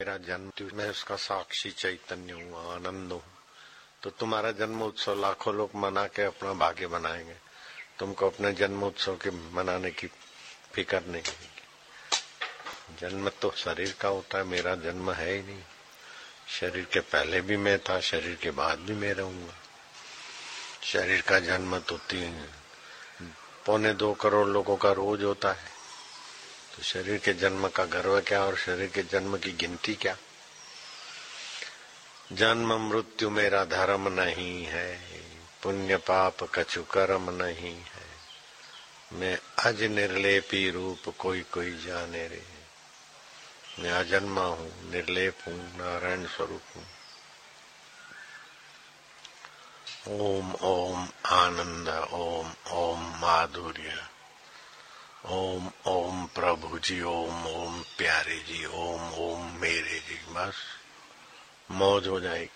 मेरा जन्म मैं उसका साक्षी चैतन्य हूँ, आनंद हूँ। तो तुम्हारा जन्म उत्सव लाखों लोग मना के अपना भाग्य बनाएँगे। तुमको अपने जन्म उत्सव के मनाने की फ़िक्र नहीं जन्म तो शरीर का होता है, मेरा जन्म है ही नहीं। शरीर के पहले भी मैं था, शरीर के बाद भी मैं रहूँगा। शरीर का जन्म तो तीन, पौने दो करोड़ लोगों का रोज होता है। तो शरीर के जन्म का गर्व क्या और शरीर के जन्म की गिनती क्या? जन्म मृत्यु मेरा धर्म नहीं है, पुण्य पाप कछु कर्म नहीं है। मैं अज निर्लेपी रूप कोई कोई जाने रे। मैं अजन्मा हूँ, निर्लेप हूँ, नारायण स्वरूप हूँ। ओम ओम, आनंद, ओम ओम, माधुर्य। ओम ओम प्रभु जी, ओम ओम प्यारे जी, ओम ओम मेरे जी, बस मौज हो जाएगी।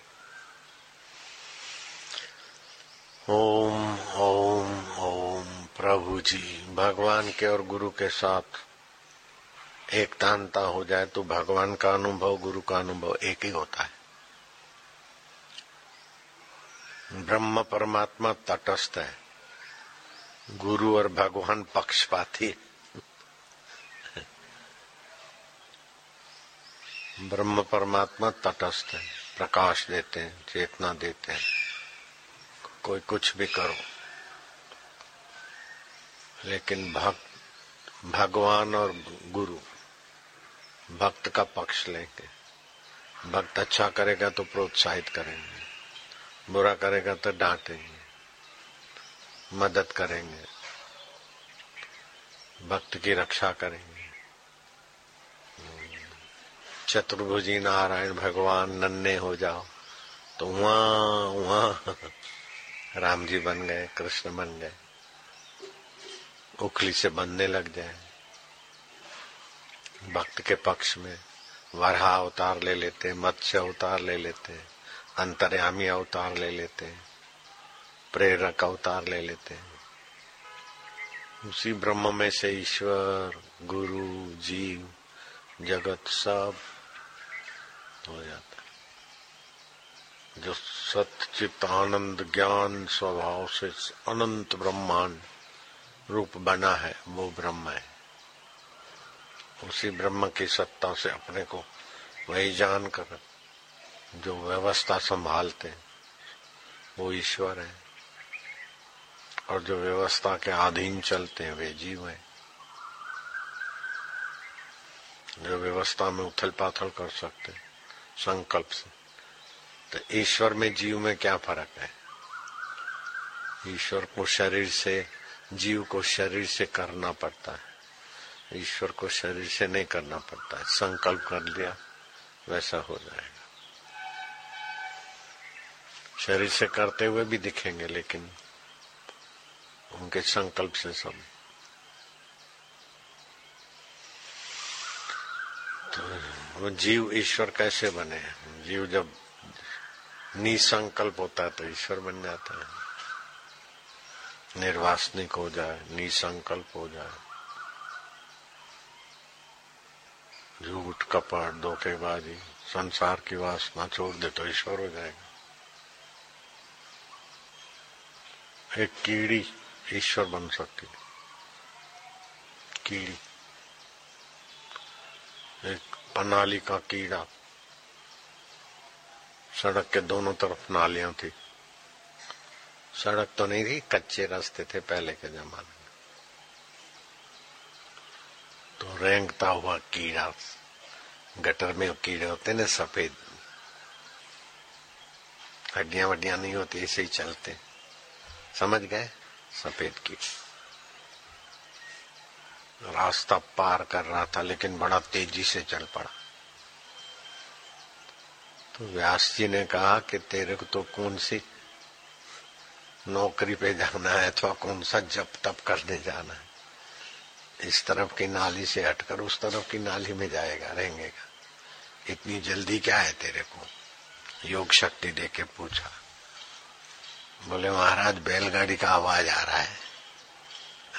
ओम ओम ओम प्रभु जी, भगवान के और गुरु के साथ एक तानता हो जाए तो भगवान का अनुभव, गुरु का अनुभव एक ही होता है। ब्रह्म परमात्मा तटस्थ है। गुरु और भगवान पक्षपाती। ब्रह्म परमात्मा तटस्थ है, प्रकाश देते हैं, चेतना देते हैं। कोई कुछ भी करो। लेकिन भक्त, भगवान और गुरु, भक्त का पक्ष लेंगे। भक्त अच्छा करेगा तो प्रोत्साहित करेंगे। बुरा करेगा तो डांटेंगे। मदद करेंगे, भक्त की रक्षा करेंगे। चतुर्भुजी नारायण भगवान नन्हे हो जाओ तो वहाँ वहाँ राम जी बन गए, कृष्ण बन गए, उखली से बनने लग जाए। भक्त के पक्ष में वरहा अवतार ले लेते, मत्स्य अवतार ले लेते, अंतर्यामी अवतार ले लेते। प्रेरक अवतार ले लेते हैं। उसी ब्रह्म में से ईश्वर, गुरु, जीव, जगत सब हो जाता है। जो सत्यचित आनंद, ज्ञान, स्वभाव से अनंत ब्रह्मांड रूप बना है, वो ब्रह्म है। उसी ब्रह्म की सत्ता से अपने को वही जान कर जो व्यवस्था संभालते हैं, वो ईश्वर है। और जो व्यवस्था के अधीन चलते हैं, वे जीव हैं। जो व्यवस्था में उथल पाथल कर सकते संकल्प से। तो ईश्वर में जीव में क्या फ़र्क है? ईश्वर को शरीर से, जीव को शरीर से करना पड़ता है। ईश्वर को शरीर से नहीं करना पड़ता है। संकल्प कर लिया, वैसा हो जाएगा। शरीर से करते हुए भी दिखेंगे, लेकिन उनके संकल्प से सब। तो वो जीव ईश्वर कैसे बने? जीव जब निसंकल्प होता है तो ईश्वर बन जाता है। निर्वासनिक हो जाए, निसंकल्प हो जाए। झूठ, कपट, धोखेबाजी, संसार की वासना छोड़ दे तो ईश्वर हो जाएगा। एक कीड़ी ईश्वर बन सकती कीड़ी। एक पनाली का कीड़ा। सड़क के दोनों तरफ़ नालियाँ थी। सड़क तो नहीं थी, कच्चे रास्ते थे पहले के जमाने में। तो रेंगता हुआ कीड़ा, गटर में कीड़े होते ना, सफ़ेद। हड्डियाँ वड्डियाँ नहीं होती, ऐसे ही चलते। समझ गए? सफ़ेद की। रास्ता पार कर रहा था, लेकिन बड़ा तेज़ी से चल पड़ा। तो व्यास जी ने कहा कि तेरे को तो कौन सी नौकरी पे जाना है, अथवा कौन सा जप तप करने जाना है। इस तरफ़ की नाली से हटकर उस तरफ़ की नाली में जाएगा रहेंगेगा इतनी जल्दी क्या है तेरे को? योग शक्ति दे के पूछा। बोले, महाराज, बैलगाड़ी का आवाज़ आ रहा है।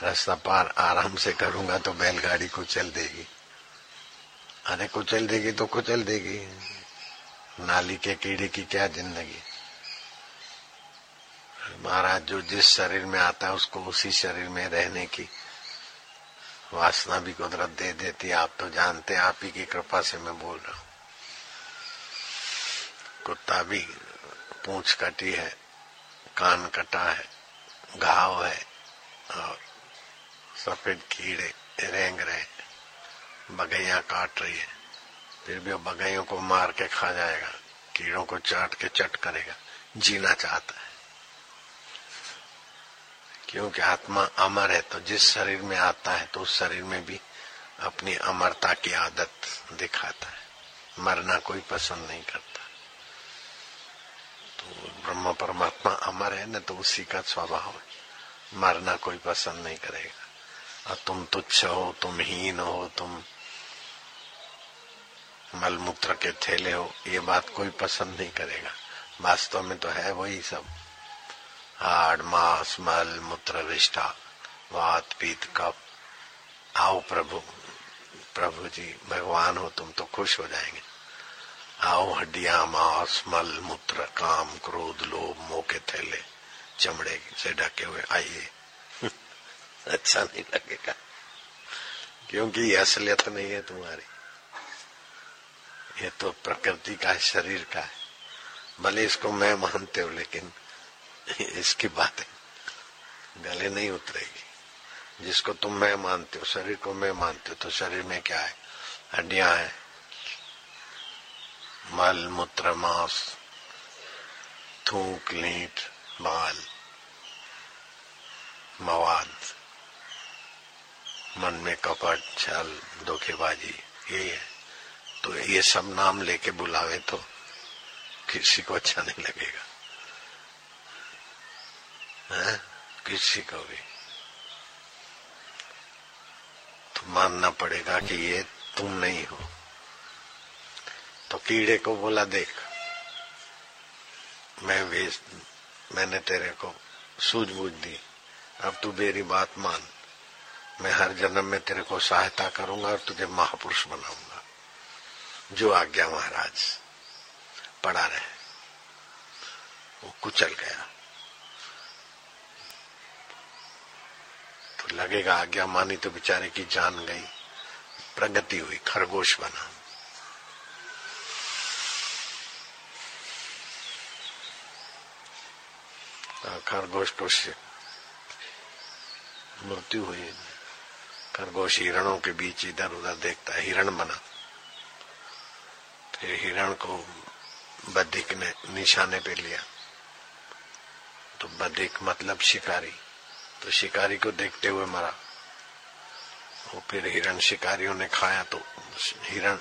रास्ता पार आराम से करूँगा तो बैलगाड़ी को चल देगी। अरे, कुचल देगी तो कुचल देगी। नाली के कीड़े की क्या ज़िंदगी। महाराज, जो जिस शरीर में आता है, उसको उसी शरीर में रहने की वासना भी कुदरत दे देती आप तो जानते आप ही की कृपा से मैं बोल रहा हूँ। कुत्ता भी पूछ कटी है। कान कटा है, घाव है और सफ़ेद कीड़े रेंग रहे बगैया काट रही है। फिर भी वो बगैयों को मार के खा जाएगा, कीड़ों को चाट के चट करेगा, जीना चाहता है। क्योंकि आत्मा अमर है तो जिस शरीर में आता है तो उस शरीर में भी अपनी अमरता की आदत दिखाता है। मरना कोई पसंद नहीं करता। ब्रह्म परमात्मा अमर है, न तो उसी का स्वभाव है। मरना कोई पसंद नहीं करेगा। और तुम तुच्छ हो, तुम हीन हो, तुम मलमूत्र के थैले हो, ये बात कोई पसंद नहीं करेगा। वास्तव में तो है वही सब। हाड़, मांस, मल, मूत्र विष्ठा वात, पीत कप आओ प्रभु प्रभु जी, भगवान हो तुम तो खुश हो जाएँगे। आओ हड्डिया, मांस, मल, मूत्र, काम, क्रोध, लोभ मोह के थैले, चमड़े से ढके हुए, आइए। अच्छा नहीं लगेगा, क्योंकि असलियत नहीं है तुम्हारी। ये तो प्रकृति का है, शरीर का है। भले इसको मैं मानते हो, लेकिन इसकी बात गले नहीं उतरेगी। जिसको तुम मैं मानते हो, शरीर को मैं मानते हो तो शरीर में क्या है? हड्डियाँ हैं। मल मूत्र मांस, थूक, लीट, बाल, मवाद, मन में कपट, छल, धोखेबाजी यही है। तो ये सब नाम लेके बुलावे तो किसी को अच्छा नहीं लगेगा। है? किसी को भी। तो मानना पड़ेगा कि ये तुम नहीं हो। तो कीड़े को बोला, देख, मैं वेश मैंने तेरे को सूझबूझ दी। अब तू मेरी बात मान। मैं हर जन्म में तेरे को सहायता करूँगा और तुझे महापुरुष बनाऊँगा। जो आज्ञा महाराज पड़ा रहे, वो कुचल गया। तो लगेगा आज्ञा मानी तो बेचारे की जान गई, प्रगति हुई, खरगोश बना। खरगोश तो मृत्यु हुई खरगोश हिरणों के बीच इधर उधर देखता हिरण बना। फिर हिरण को बधिक ने निशाने पे लिया। तो बधिक मतलब शिकारी। तो शिकारी को देखते हुए मरा। वो फिर हिरण शिकारियों ने खाया तो हिरण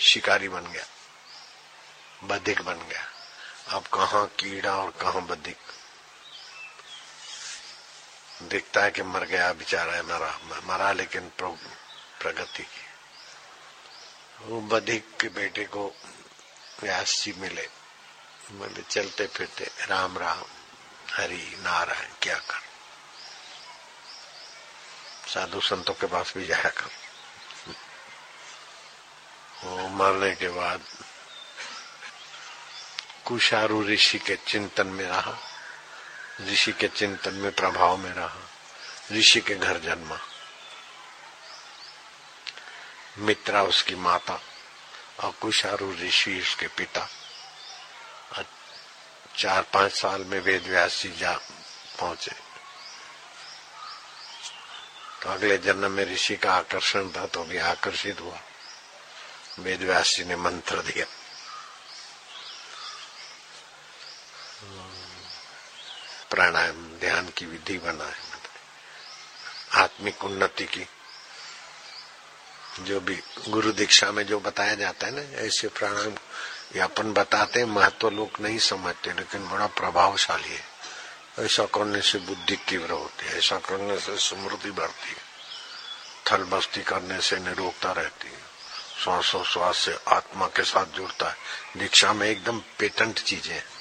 शिकारी बन गया। बधिक बन गया। अब कहा कीड़ा और कहा बधिक? दिखता है कि मर गया बेचारा है, मरा मरा लेकिन प्रगति की। वो बधिक के बेटे को व्यास जी मिले। बोले चलते फिरते, राम राम, हरि, नारायण, क्या कर? साधु संतों के पास भी जाया कर। वो मरने के बाद कुशारु ऋषि के चिंतन में रहा। ऋषि के चिंतन में प्रभाव में रहा। ऋषि के घर जन्मा। मित्रा उसकी माता और कुशारु ऋषि उसके पिता। चार पाँच साल में वेद व्यास जी जा पहुँचे। तो अगले जन्म में ऋषि का आकर्षण था तो भी आकर्षित हुआ। वेद व्यास जी ने मंत्र दिया। प्राणायाम, ध्यान की विधि बनाए। आत्मिक उन्नति की। जो भी गुरु दीक्षा में जो बताया जाता है ना, ऐसे प्राणायाम ये अपन बताते महत्व लोग नहीं समझते, लेकिन बड़ा प्रभावशाली है। ऐसा करने से बुद्धि तीव्र होती है, ऐसा करने से स्मृति बढ़ती है। थल बस्ती करने से निरोगता रहती है। श्वासोश्वास से आत्मा के साथ जुड़ता है। दीक्षा में एकदम पेटेंट चीज़ें हैं।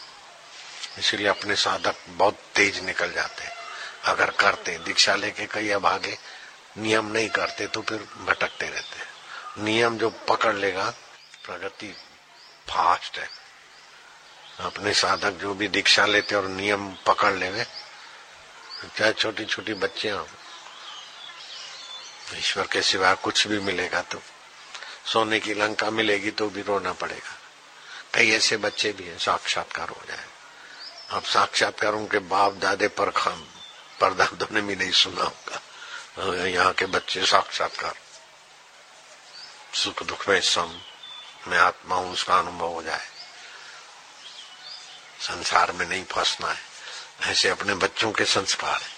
इसलिए अपने साधक बहुत तेज निकल जाते हैं। अगर करते, दीक्षा लेके कई अब आगे नियम नहीं करते तो फिर भटकते रहते नियम जो पकड़ लेगा, प्रगति फास्ट है। अपने साधक जो भी दीक्षा लेते और नियम पकड़ लेवे चाहे छोटी छोटी बच्चियाँ ईश्वर के सिवा कुछ भी मिलेगा तो सोने की लंका मिलेगी तो भी रोना पड़ेगा। कई ऐसे बच्चे भी हैं, साक्षात्कार हो जाए। अब साक्षात्कार उनके बाप दादे पर खान परदादों ने भी नहीं सुना होगा। यहाँ के बच्चे साक्षात्कार। सुख दुख में सम, मैं आत्मा हूँ, उसका अनुभव हो जाए। संसार में नहीं फंसना है। ऐसे अपने बच्चों के संस्कार है।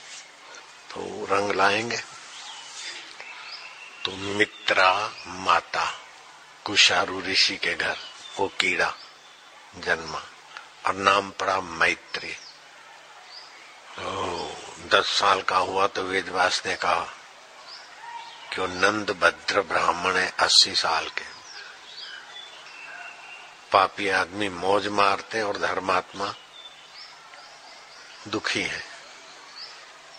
तो रंग लाएँगे। तो मित्रा माता, कुशारु ऋषि के घर, वो कीड़ा जन्मा। और नाम पड़ा मैत्री। दस साल का हुआ तो वेदव्यास ने कहा कि वो नंद भद्र ब्राह्मण है अस्सी साल के। पापी आदमी मौज मारते और धर्मात्मा दुखी है।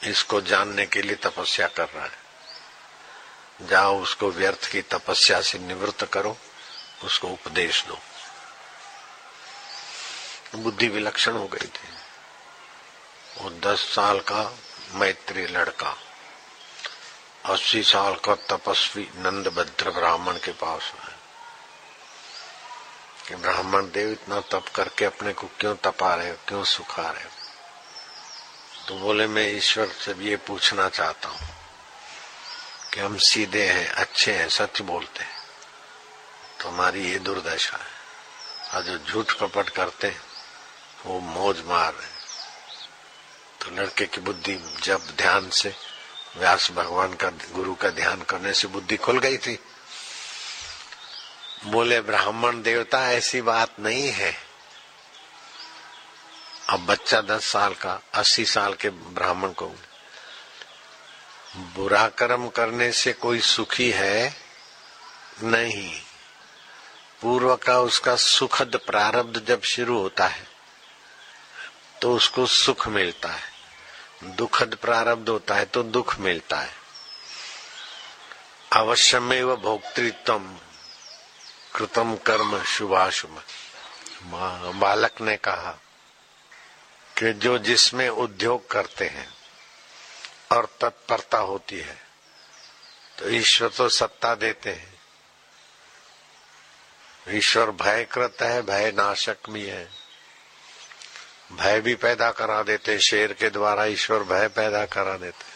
इसको जानने के लिए तपस्या कर रहा है। जाओ उसको व्यर्थ की तपस्या से निवृत्त करो, उसको उपदेश दो। बुद्धि विलक्षण हो गई थी। वो दस साल का मैत्री लड़का, अस्सी साल का तपस्वी नंद भद्र ब्राह्मण के पास है कि ब्राह्मण देव इतना तप करके अपने को क्यों तपा रहे हो, क्यों सुखा रहे हो? तो बोले, मैं ईश्वर से ये पूछना चाहता हूँ कि हम सीधे हैं, अच्छे हैं, सच बोलते हैं। तो हमारी ये दुर्दशा है। और जो झूठ कपट करते हैं। वो मौज मार रहे तो लड़के की बुद्धि जब ध्यान से, व्यास भगवान का, गुरु का ध्यान करने से बुद्धि खुल गई थी। बोले, ब्राह्मण देवता, ऐसी बात नहीं है। अब बच्चा दस साल का, अस्सी साल के ब्राह्मण को। बुरा कर्म करने से कोई सुखी है? नहीं। पूर्व का उसका सुखद प्रारब्ध जब शुरू होता है तो उसको सुख मिलता है। दुखद प्रारब्ध होता है तो दुख मिलता है। अवश्यमेव भोक्तृत्व कृतम कर्म शुभाशुभ। बालक ने कहा कि जो जिसमें उद्योग करते हैं और तत्परता होती है तो ईश्वर तो सत्ता देते हैं। ईश्वर भयकृत है भय नाशक भी है। भय भी पैदा करा देते, शेर के द्वारा ईश्वर भय पैदा करा देते।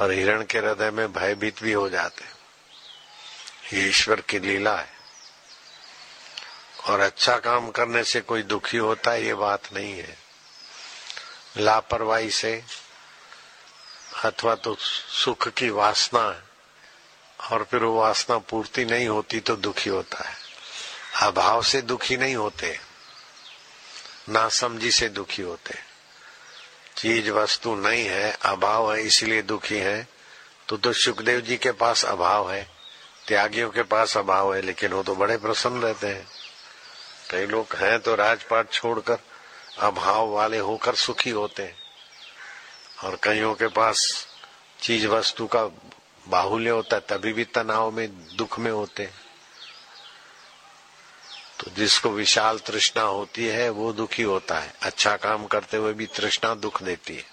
और हिरण के हृदय में भयभीत भी हो जाते। ये ईश्वर की लीला है। और अच्छा काम करने से कोई दुखी होता है, ये बात नहीं है। लापरवाही से अथवा तो सुख की वासना और फिर वो वासना पूर्ति नहीं होती तो दुखी होता है। अभाव से दुखी नहीं होते। नासमझी से दुखी होते चीज़ वस्तु नहीं है, अभाव है, इसलिए दुखी है। तो तो सुखदेव जी के पास अभाव है, त्यागियों के पास अभाव है, लेकिन वो तो बड़े प्रसन्न रहते हैं। कई लोग हैं तो राजपाट छोड़कर अभाव वाले होकर सुखी होते हैं। और कईयों के पास चीज़ वस्तु का बाहुल्य होता है, तभी भी तनाव में, दुख में होते हैं। तो जिसको विशाल तृष्णा होती है, वो दुखी होता है। अच्छा काम करते हुए भी तृष्णा दुख देती है।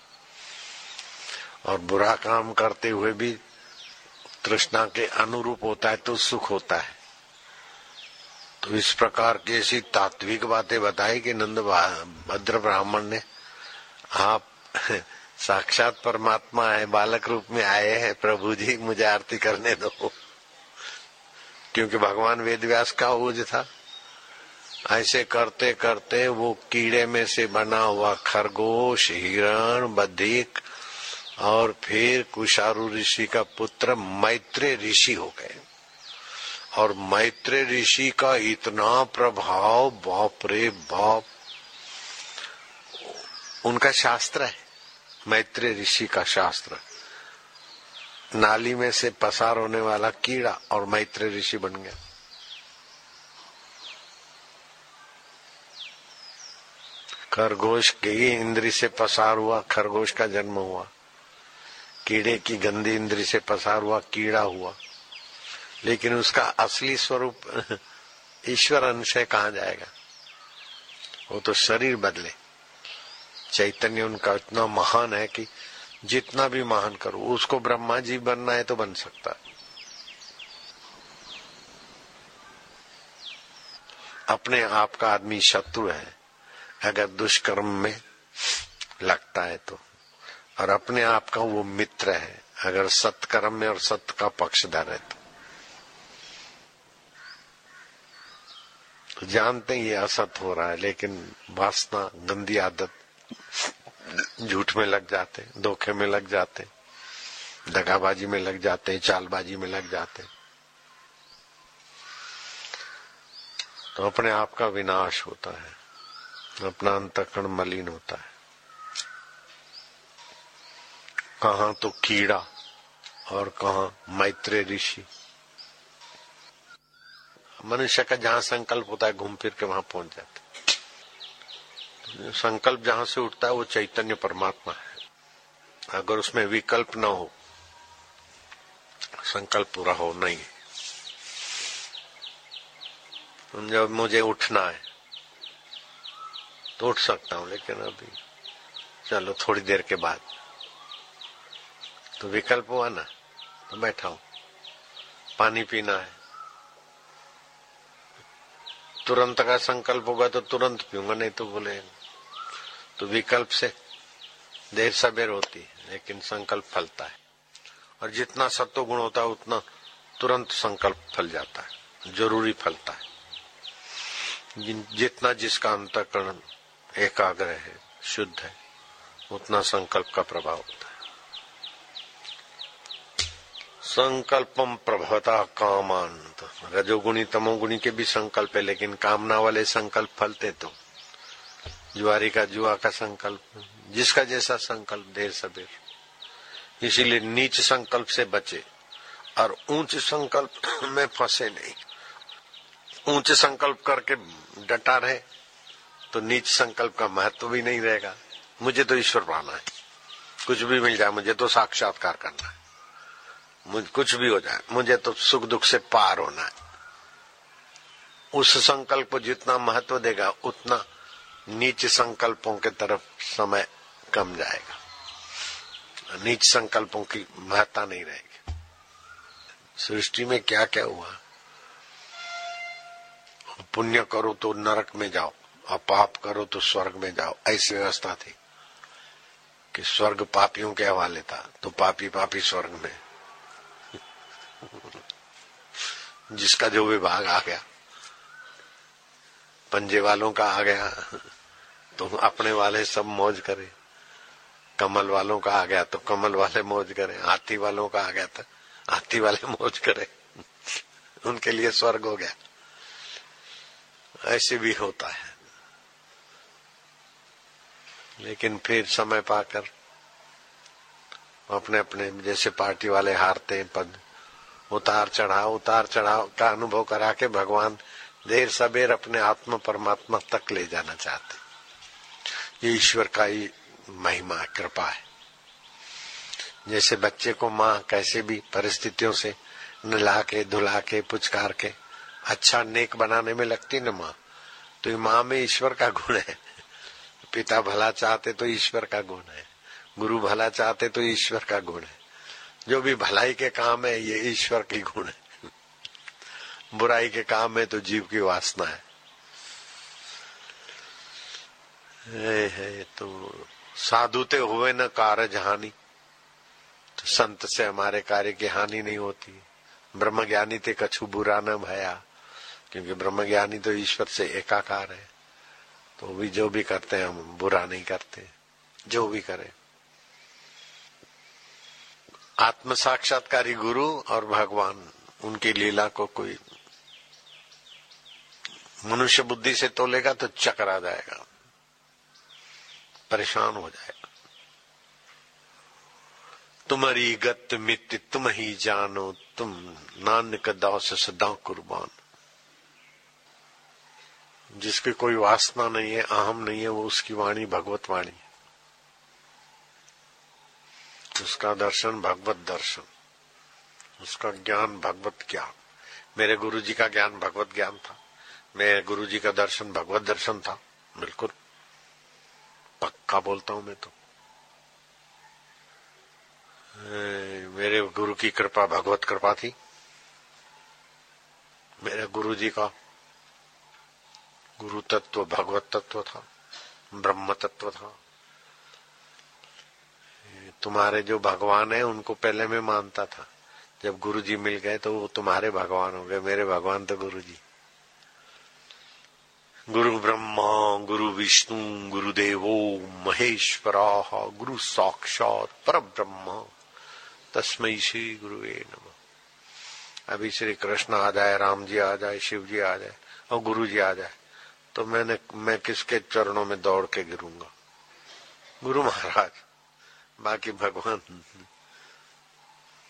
और बुरा काम करते हुए भी तृष्णा के अनुरूप होता है तो सुख होता है। तो इस प्रकार की ऐसी तात्विक बातें बताई कि नंद भद्र ब्राह्मण ने, आप साक्षात परमात्मा है, बालक रूप में आए हैं, प्रभु जी, मुझे आरती करने दो। क्योंकि भगवान वेद व्यास का ओज था। ऐसे करते करते वो कीड़े में से बना हुआ खरगोश, हिरण, बधिक और फिर कुशारु ऋषि का पुत्र मैत्रेय ऋषि हो गए। और मैत्रेय ऋषि का इतना प्रभाव, बाप रे बाप। उनका शास्त्र है, मैत्रेय ऋषि का शास्त्र। नाली में से पसार होने वाला कीड़ा और मैत्रेय ऋषि बन गया खरगोश की इंद्री से पसार हुआ, खरगोश का जन्म हुआ। कीड़े की गंदी इंद्री से पसार हुआ, कीड़ा हुआ। लेकिन उसका असली स्वरूप ईश्वर अनुशय कहा जाएगा? वो तो शरीर बदले। चैतन्य उनका इतना महान है कि जितना भी महान करो, उसको ब्रह्मा जी बनना है तो बन सकता। है अपने आप का आदमी शत्रु है। अगर दुष्कर्म में लगता है तो। और अपने आप का वो मित्र है, अगर सत्कर्म में और सत्य का पक्षधर है तो। तो जानते हैं ये असत हो रहा है, लेकिन वासना, गंदी आदत, झूठ में लग जाते, धोखे में लग जाते, दगाबाजी में लग जाते, चालबाजी में लग जाते। तो अपने आप का विनाश होता है। अपना अंतकरण मलिन होता है। कहा तो कीड़ा और कहा मैत्रेय ऋषि। मनुष्य का जहाँ संकल्प होता है, घूम फिर के वहाँ पहुँच जाता संकल्प जहाँ से उठता है, वो चैतन्य परमात्मा है। अगर उसमें विकल्प न हो, संकल्प पूरा हो नहीं। जब मुझे उठना है तो उठ सकता हूँ, लेकिन अभी चलो, थोड़ी देर के बाद। तो विकल्प हुआ ना तो बैठा हूँ। पानी पीना है। तुरंत का संकल्प होगा तो तुरंत पीऊँगा, नहीं तो बोले तो विकल्प से देर सबेर होती है, लेकिन संकल्प फलता है। और जितना सत्व गुण होता है, उतना तुरंत संकल्प फल जाता है, ज़रूरी फलता है। जितना जिसका अंतकरण एकाग्र है, शुद्ध है, उतना संकल्प का प्रभाव होता है। संकल्पम प्रभवता कामांत रजोगुणी, तमोगुणी के भी संकल्प है, लेकिन कामना वाले संकल्प फलते तो। जुआरी का जुआ का संकल्प, जिसका जैसा संकल्प देर सबेर इसीलिए नीच संकल्प से बचे, और ऊंच संकल्प में फंसे नहीं। ऊंच संकल्प करके डटा रहे तो नीच संकल्प का महत्व भी नहीं रहेगा। मुझे तो ईश्वर पाना है। कुछ भी मिल जाए, मुझे तो साक्षात्कार करना है। मुझ, कुछ भी हो जाए, मुझे तो सुख दुख से पार होना है। उस संकल्प को जितना महत्व देगा, उतना नीच संकल्पों के तरफ़ समय कम जाएगा। नीच संकल्पों की महत्ता नहीं रहेगी। सृष्टि में क्या क्या हुआ? पुण्य करो तो नरक में जाओ। और पाप करो तो स्वर्ग में जाओ। ऐसी व्यवस्था थी कि स्वर्ग पापियों के हवाले था तो पापी पापी स्वर्ग में। जिसका जो विभाग आ गया, पंजे वालों का आ गया तो अपने वाले सब मौज करे। कमल वालों का आ गया तो कमल वाले मौज करे। हाथी वालों का आ गया तो हाथी वाले मौज करे। उनके लिए स्वर्ग हो गया। ऐसे भी होता है। लेकिन फिर समय पाकर अपने अपने जैसे पार्टी वाले हारते हैं, पद उतार चढ़ाव उतार चढ़ाव का अनुभव करा के भगवान देर सबेर अपने आत्मा परमात्मा तक ले जाना चाहते ये ईश्वर का ही महिमा कृपा है। जैसे बच्चे को माँ कैसे भी परिस्थितियों से नला के धुला के पुचकार के अच्छा नेक बनाने में लगती न माँ? तो माँ में ईश्वर का गुण है। पिता भला चाहते तो ईश्वर का गुण है। गुरु भला चाहते तो ईश्वर का गुण है। जो भी भलाई के काम है ये ईश्वर की गुण है। बुराई के काम है तो जीव की वासना है। है, तो साधुते हुए न कारज हानि। तो संत से हमारे कार्य की हानि नहीं होती। ब्रह्म ज्ञानी ते कछु बुरा न भया क्योंकि ब्रह्म ज्ञानी तो ईश्वर से एकाकार है। तो भी जो भी करते हैं, हम बुरा नहीं करते। जो भी करें। आत्म साक्षात्कारी गुरु और भगवान, उनकी लीला को कोई मनुष्य बुद्धि से तोलेगा तो चकरा जाएगा। परेशान हो जाएगा। तुम्हारी गत मित तुम ही जानो, तुम नानक दास सदा कुर्बान। जिसकी कोई वासना नहीं है, अहम नहीं है, वो उसकी वाणी भगवत वाणी है। उसका दर्शन भगवत दर्शन, उसका ज्ञान भगवत ज्ञान। मेरे गुरु जी का ज्ञान भगवत ज्ञान था। मेरे गुरु जी का दर्शन भगवत दर्शन था, बिल्कुल। पक्का बोलता हूँ मैं तो। मेरे गुरु की कृपा, भगवत कृपा थी। मेरे गुरु जी का गुरु तत्व भगवत तत्व था ब्रह्म तत्व था। तुम्हारे जो भगवान है, उनको पहले मैं मानता था। जब गुरु जी मिल गए तो वो तुम्हारे भगवान हो गए, मेरे भगवान तो गुरु जी गुरु ब्रह्मा, गुरु विष्णु, गुरुदेवो, महेश्वरा, गुरु साक्षात पर ब्रह्म तस्मय श्री गुरु नम। अभी श्री कृष्ण आ जाए, राम जी आ जाए, शिव जी आ जाए, और गुरु जी आ जाए। तो मैंने, मैं किसके चरणों में दौड़ के गिरूँगा? गुरु महाराज, बाकी भगवान,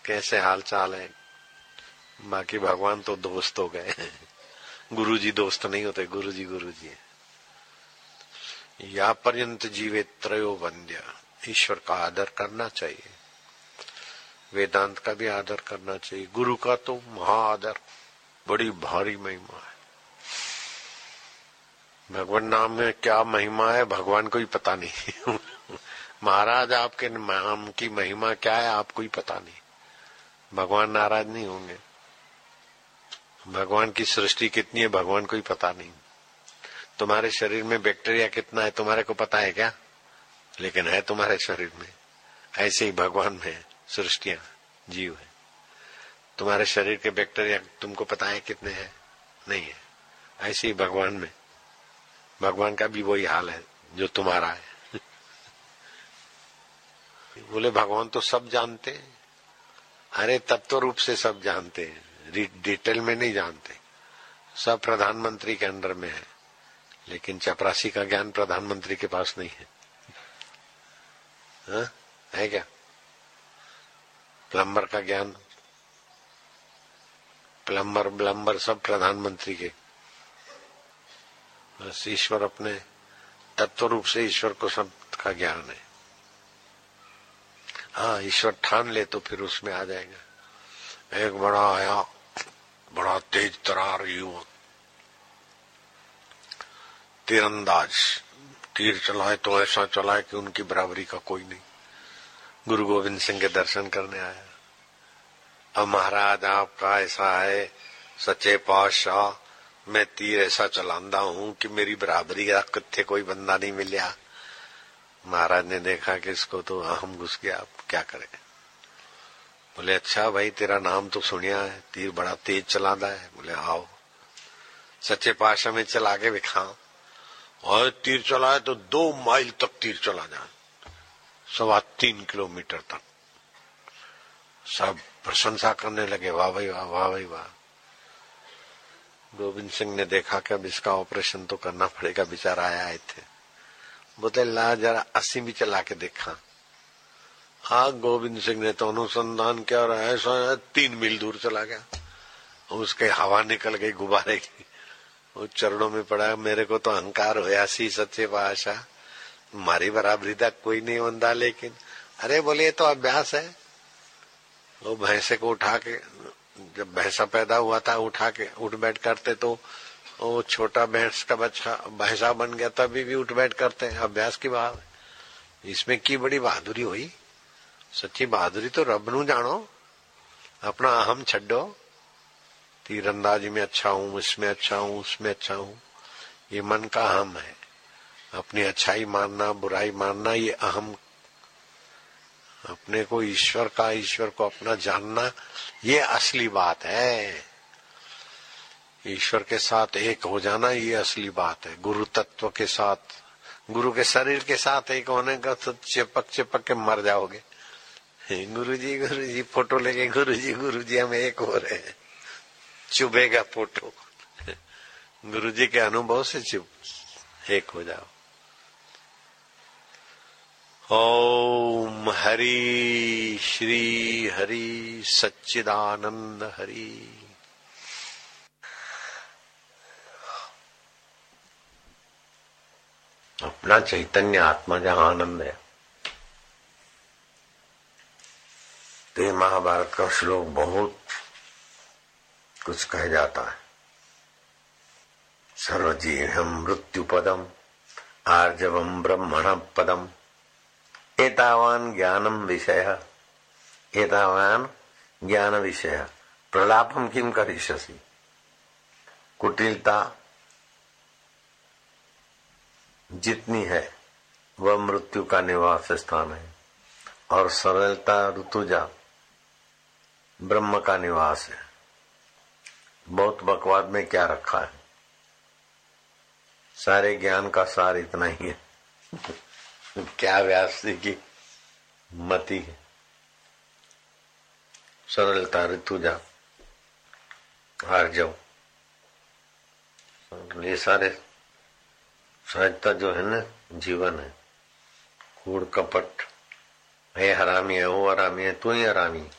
कैसे हाल चाल है? बाकी भगवान तो दोस्त हो गए गुरु जी दोस्त नहीं होते गुरु जी गुरु जी या पर्यंत जीवे त्रयो वंद्य ईश्वर का आदर करना चाहिए। वेदांत का भी आदर करना चाहिए। गुरु का तो महा आदर बड़ी भारी महिमा है। भगवान नाम में क्या महिमा है, भगवान को ही पता नहीं। महाराज आपके नाम की महिमा क्या है, आपको ही पता नहीं। भगवान नाराज़ नहीं होंगे। भगवान की सृष्टि कितनी है, भगवान को ही पता नहीं। तुम्हारे शरीर में बैक्टीरिया कितना है, तुम्हारे को पता है क्या? लेकिन है तुम्हारे शरीर में। ऐसे ही भगवान में सृष्टिया, जीव है। तुम्हारे शरीर के बैक्टीरिया तुमको पता है कितने हैं? नहीं है। ऐसे ही भगवान में। भगवान का भी वही हाल है, जो तुम्हारा है। बोले, भगवान तो सब जानते हैं। अरे तत्व रूप से सब जानते हैं। डिटेल में नहीं जानते। सब प्रधानमंत्री के अंडर में है, लेकिन चपरासी का ज्ञान प्रधानमंत्री के पास नहीं है। हा? है क्या? प्लम्बर का ज्ञान। प्लम्बर ब्लम्बर सब प्रधानमंत्री के। बस ईश्वर अपने तत्व रूप से ईश्वर को सब का ज्ञान है। हाँ ईश्वर ठान ले तो फिर उसमें आ जाएगा। एक बड़ा आया, बड़ा तेज तरार युवक। तीरंदाज, तीर चलाए तो ऐसा चलाए कि उनकी बराबरी का कोई नहीं। गुरु गोविंद सिंह के दर्शन करने आया। अब महाराज, आपका ऐसा है, सच्चे पातशाह मैं तीर ऐसा चलांदा हूँ कि मेरी बराबरी का कितने कोई बंदा नहीं मिलिया। महाराज ने देखा कि इसको तो अहम घुस गया क्या करे? बोले अच्छा भाई, तेरा नाम तो सुनिया है, तीर बड़ा तेज चलाता है। बोले, आओ, सच्चे पाशा में चला के दिखाओ और तीर चलाए तो दो माइल तक तीर चला जाए सवा तीन किलोमीटर तक। सब प्रशंसा करने लगे, वाह भाई, वाह वाह, भाई, वाह। गोविंद सिंह ने देखा कि अब इसका ऑपरेशन तो करना पड़ेगा, बेचारा आया आए थे बोले ला, जरा अस्सी भी चला के देखा। हाँ गोविंद सिंह ने तो अनुसंधान किया और ऐसा तीन मील दूर चला गया। उसके हवा निकल गई गुब्बारे की। वो चरणों में पड़ा, मेरे को तो अहंकार होया सी सच्चे भाषा मारी बराबरी तक कोई नहीं बंदा लेकिन अरे, बोले तो अभ्यास है। वो भैंसे को उठा के जब भैंसा पैदा हुआ था, उठा के, उठ बैठ करते तो वो छोटा भैंस का बच्चा, भैंसा बन गया, तभी भी उठ बैठ करते हैं। अभ्यास की बात। इसमें की बड़ी बहादुरी हुई? सच्ची बहादुरी तो रब नु जानो। अपना अहम छो तीरंदाजी में अच्छा हूँ, इसमें अच्छा हूँ, उसमें अच्छा हूँ। ये मन का अहम है। अपनी अच्छाई मानना, बुराई मानना, ये अहम अपने को, ईश्वर का, ईश्वर को अपना जानना, ये असली बात है। ईश्वर के साथ एक हो जाना, ये असली बात है। गुरु तत्व के साथ, गुरु के शरीर के साथ एक होने का तो चिपक चिपक के मर जाओगे। गुरु जी गुरु जी फ़ोटो लेके गुरु जी गुरु जी हम एक हो रहे हैं। चुभेगा फ़ोटो। गुरु जी के अनुभव से चुप एक हो जाओ। ओम हरि श्री हरि सच्चिदानंद हरि। अपना चैतन्य आत्मा जहाँ आनंद है। तो ये महाभारत का श्लोक बहुत कुछ कह जाता है। सर्वजीव मृत्यु पदम आर्जवम ब्रह्मण पदम एतावान ज्ञानम विषय। एतावान ज्ञान विषय। प्रलापम किम करिष्यसि? कुटिलता जितनी है, वह मृत्यु का निवास स्थान है। और सरलता ऋतुजा, ब्रह्म का निवास है। बहुत बकवाद में क्या रखा है? सारे ज्ञान का सार इतना ही है। क्या व्यास जी की मति है? सरलता ऋतुजा जाओ। ये सारे सहजता जो है ना, जीवन है। कूड़ कपट, है हरामी है, वो हरामी है, तू ही हरामी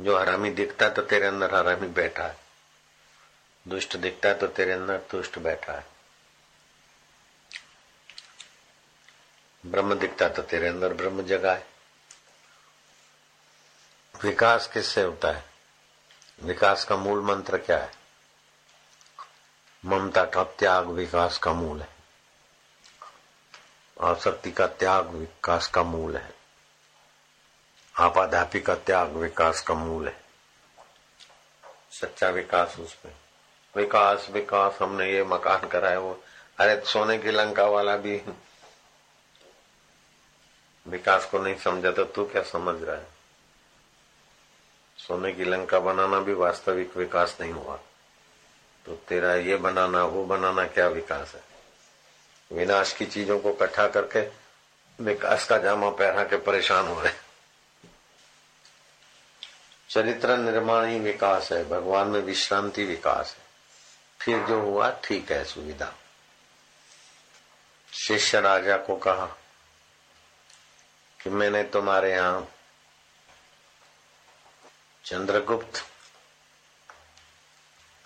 जो हरामी दिखता है तो तेरे अंदर हरामी बैठा है। दुष्ट दिखता है तो तेरे अंदर दुष्ट बैठा है। ब्रह्म दिखता तो तेरे अंदर ब्रह्म जगा है। विकास किससे होता है? विकास का मूल मंत्र क्या है? ममता का त्याग विकास का मूल है। आसक्ति का त्याग विकास का मूल है। आपाधापी का त्याग विकास का मूल है। सच्चा विकास उसमें। विकास विकास, हमने ये मकान कराया, वो, अरे सोने की लंका वाला भी विकास को नहीं समझा तो तू क्या समझ रहा है? सोने की लंका बनाना भी वास्तविक विकास नहीं हुआ। तो तेरा ये बनाना, वो बनाना क्या विकास है? विनाश की चीज़ों को इकट्ठा करके विकास का जामा पहना के परेशान हो रहे चरित्र निर्माण ही विकास है, भगवान में विश्रांति विकास है। फिर जो हुआ, ठीक है, सुविधा। शिष्य राजा को कहा कि मैंने तुम्हारे यहाँ चंद्रगुप्त,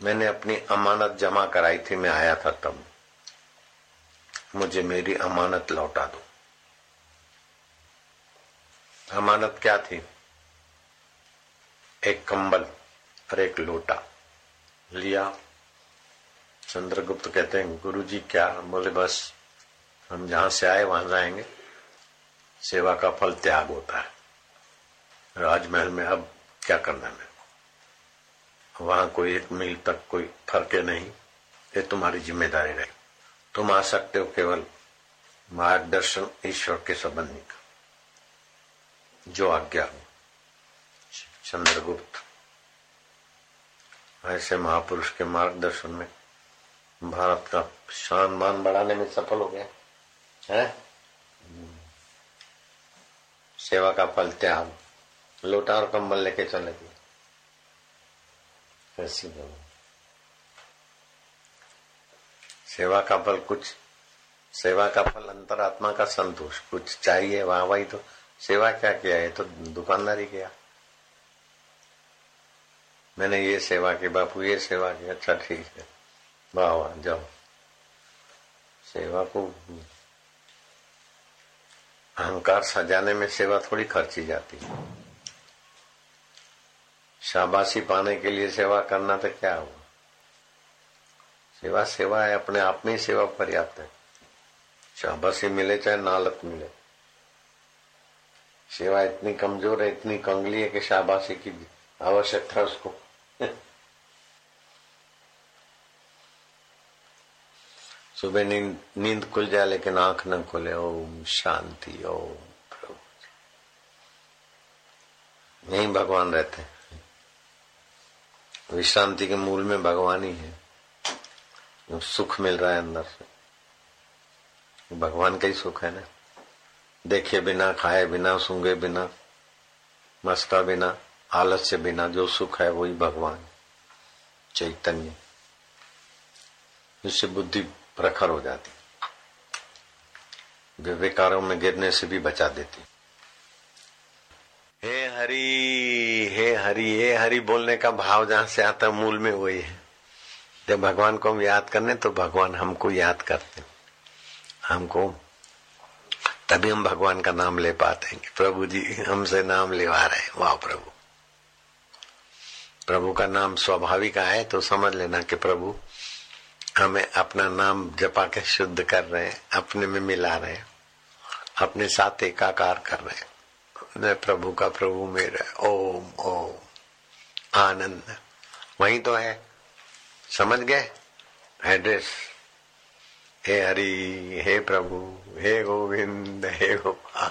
मैंने अपनी अमानत जमा कराई थी, मैं आया था तब। मुझे मेरी अमानत लौटा दो। अमानत क्या थी? एक कंबल और एक लोटा। लिया। चंद्रगुप्त कहते हैं, गुरुजी क्या? बोले, बस, हम जहाँ से आए वहाँ जाएँगे। सेवा का फल त्याग होता है। राजमहल में अब क्या करना मेरे को? वहाँ कोई एक मील तक कोई फ़र्क नहीं, ये तुम्हारी ज़िम्मेदारी रहे। तुम आ सकते हो केवल मार्गदर्शन ईश्वर के संबंधी का जो आज्ञा हो। चंद्रगुप्त, ऐसे महापुरुष के मार्गदर्शन में भारत का शान मान बढ़ाने में सफल हो गया। है? सेवा का फल त्याग। लोटा और कंबल लेके चले गए। सेवा का फल कुछ, सेवा का फल अंतरात्मा का संतोष। कुछ चाहिए वहाँ, वही तो। सेवा क्या किया? है तो दुकानदारी किया। मैंने ये सेवा की, बापू ये सेवा की। अच्छा ठीक है। वाह वाह, जाओ। सेवा को अहंकार सजाने में सेवा थोड़ी खर्ची जाती है। शाबाशी पाने के लिए सेवा करना तो क्या हुआ? सेवा सेवा है, अपने आप में ही सेवा पर्याप्त है। शाबाशी मिले चाहे नालत मिले। सेवा इतनी कमज़ोर है, इतनी कंगली है कि शाबाशी की आवश्यकता उसको। सुबह नींद नींद खुल जाए, लेकिन आँख न खुले। ओम शांति, ओम प्रभु यही भगवान रहते हैं। विश्रांति के मूल में भगवान ही है। सुख मिल रहा है अंदर से। भगवान का ही सुख है ना। देखे बिना, खाए बिना सूँगे बिना, मस्का बिना, आलस्य बिना, जो सुख है वही भगवान, चैतन्य। जिससे बुद्धि प्रखर हो जाती। विकारों में गिरने से भी बचा देती। हे हरि हे हरि हे हरि बोलने का भाव जहाँ से आता मूल में वही है। जब भगवान को हम याद करने तो भगवान हमको याद करते हमको, तभी हम भगवान का नाम ले पाते हैं प्रभु जी, हमसे नाम लेवा रहे वाह प्रभु। प्रभु का नाम स्वाभाविक आए तो समझ लेना कि प्रभु हमें अपना नाम जपा के शुद्ध कर रहे हैं, अपने में मिला रहे हैं, अपने साथ एकाकार कर रहे हैं। मैं प्रभु का प्रभु, मेरा ओम ओम, आनंद। वही तो है। समझ गए? एड्रेस हे हरि, हे प्रभु, हे गोविंद, हे गोपाल।